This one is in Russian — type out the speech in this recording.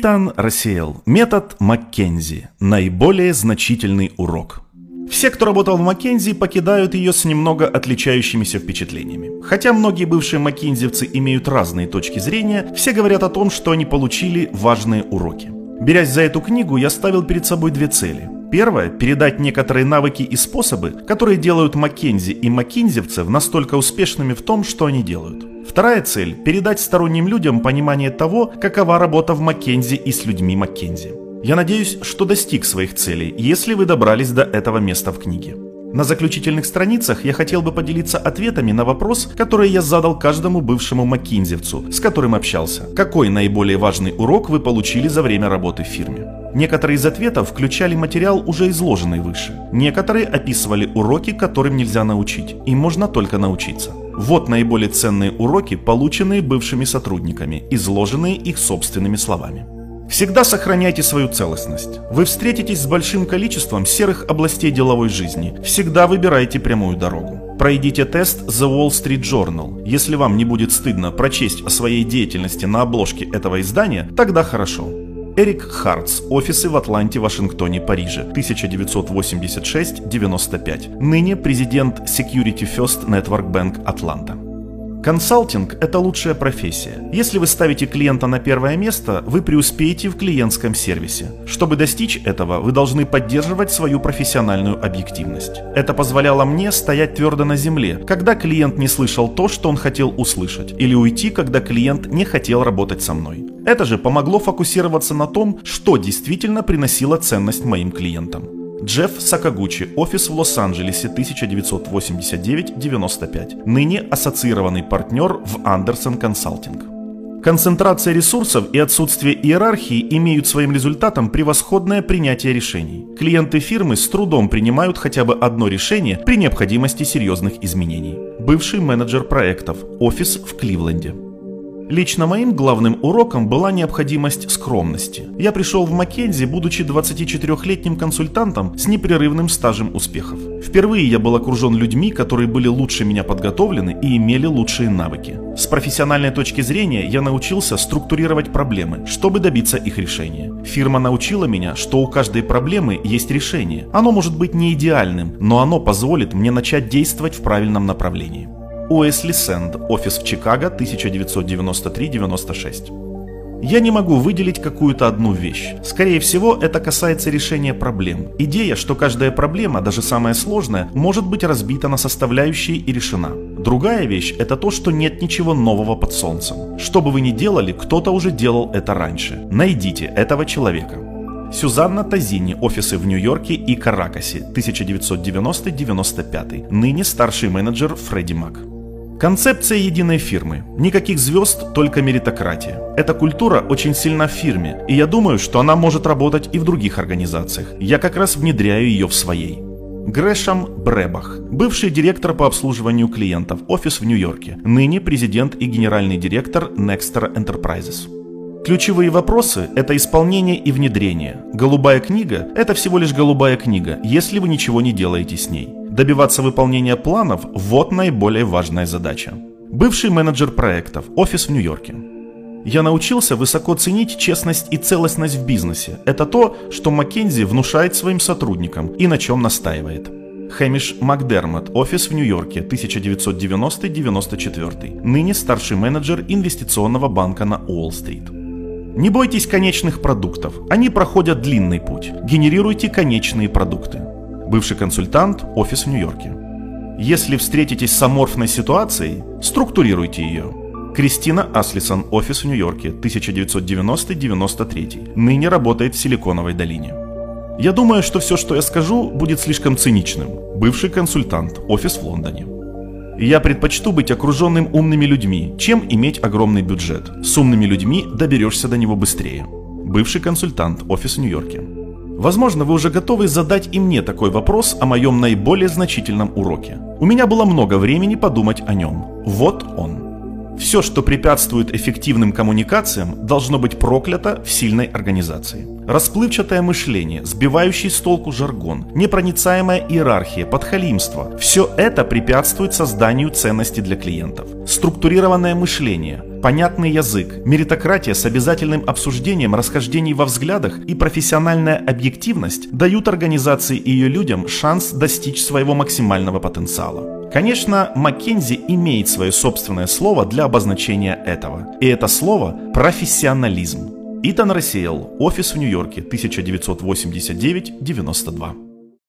Итан рассеял метод Маккензи. Наиболее значительный урок. Все, кто работал в Маккензи, покидают ее с немного отличающимися впечатлениями. Хотя многие бывшие маккензевцы имеют разные точки зрения, все говорят о том, что они получили важные уроки. Берясь за эту книгу, я ставил перед собой две цели. Первое – передать некоторые навыки и способы, которые делают Маккензи и маккензевцев настолько успешными в том, что они делают. Вторая цель – передать сторонним людям понимание того, какова работа в Маккензи и с людьми Маккензи. Я надеюсь, что достиг своих целей, если вы добрались до этого места в книге. На заключительных страницах я хотел бы поделиться ответами на вопрос, который я задал каждому бывшему маккинзевцу, с которым общался. Какой наиболее важный урок вы получили за время работы в фирме? Некоторые из ответов включали материал, уже изложенный выше. Некоторые описывали уроки, которым нельзя научить, и можно только научиться. Вот наиболее ценные уроки, полученные бывшими сотрудниками, изложенные их собственными словами. Всегда сохраняйте свою целостность. Вы встретитесь с большим количеством серых областей деловой жизни. Всегда выбирайте прямую дорогу. Пройдите тест The Wall Street Journal. Если вам не будет стыдно прочесть о своей деятельности на обложке этого издания, тогда хорошо. Эрик Хартс. Офисы в Атланте, Вашингтоне, Париже. 1986-95. Ныне президент Security First Network Bank Атланта. Консалтинг – это лучшая профессия. Если вы ставите клиента на первое место, вы преуспеете в клиентском сервисе. Чтобы достичь этого, вы должны поддерживать свою профессиональную объективность. Это позволяло мне стоять твердо на земле, когда клиент не слышал то, что он хотел услышать, или уйти, когда клиент не хотел работать со мной. Это же помогло фокусироваться на том, что действительно приносило ценность моим клиентам. Джефф Сакагучи, офис в Лос-Анджелесе 1989-95. Ныне ассоциированный партнер в Андерсон Консалтинг. Концентрация ресурсов и отсутствие иерархии имеют своим результатом превосходное принятие решений. Клиенты фирмы с трудом принимают хотя бы одно решение при необходимости серьезных изменений. Бывший менеджер проектов. Офис в Кливленде. Лично моим главным уроком была необходимость скромности. Я пришел в Маккензи, будучи 24-летним консультантом с непрерывным стажем успехов. Впервые я был окружен людьми, которые были лучше меня подготовлены и имели лучшие навыки. С профессиональной точки зрения я научился структурировать проблемы, чтобы добиться их решения. Фирма научила меня, что у каждой проблемы есть решение. Оно может быть не идеальным, но оно позволит мне начать действовать в правильном направлении. Уэсли Сэнд, офис в Чикаго, 1993-96. Я не могу выделить какую-то одну вещь. Скорее всего, это касается решения проблем. Идея, что каждая проблема, даже самая сложная, может быть разбита на составляющие и решена. Другая вещь – это то, что нет ничего нового под солнцем. Что бы вы ни делали, кто-то уже делал это раньше. Найдите этого человека. Сюзанна Тазини, офисы в Нью-Йорке и Каракасе, 1990-95. Ныне старший менеджер Фредди Мак. Концепция единой фирмы. Никаких звезд, только меритократия. Эта культура очень сильна в фирме, и я думаю, что она может работать и в других организациях. Я как раз внедряю ее в своей. Грэшам Бребах, бывший директор по обслуживанию клиентов, офис в Нью-Йорке, ныне президент и генеральный директор Nexter Enterprises. Ключевые вопросы – это исполнение и внедрение. Голубая книга – это всего лишь голубая книга, если вы ничего не делаете с ней. Добиваться выполнения планов – вот наиболее важная задача. Бывший менеджер проектов, офис в Нью-Йорке. Я научился высоко ценить честность и целостность в бизнесе. Это то, что Маккензи внушает своим сотрудникам и на чем настаивает. Хэмиш Макдермот, офис в Нью-Йорке, 1990-94. Ныне старший менеджер инвестиционного банка на Уолл-стрит. Не бойтесь конечных продуктов, они проходят длинный путь. Генерируйте конечные продукты бывший консультант, офис в Нью-Йорке. Если встретитесь с аморфной ситуацией, структурируйте ее. Кристина Аслисон, офис в Нью-Йорке, 1990-93, ныне работает в Силиконовой долине. Я думаю, что все, что я скажу, будет слишком циничным. Бывший консультант, офис в Лондоне. Я предпочту быть окруженным умными людьми, чем иметь огромный бюджет. С умными людьми доберешься до него быстрее. Бывший консультант, офис в Нью-Йорке. Возможно, вы уже готовы задать и мне такой вопрос о моем наиболее значительном уроке. У меня было много времени подумать о нем. Вот он. Все, что препятствует эффективным коммуникациям, должно быть проклято в сильной организации. Расплывчатое мышление, сбивающий с толку жаргон, непроницаемая иерархия, подхалимство – все это препятствует созданию ценности для клиентов. Структурированное мышление – Понятный язык, меритократия с обязательным обсуждением расхождений во взглядах и профессиональная объективность дают организации и ее людям шанс достичь своего максимального потенциала. Конечно, Маккензи имеет свое собственное слово для обозначения этого. И это слово – профессионализм. Итан Рассеял, офис в Нью-Йорке, 1989-92.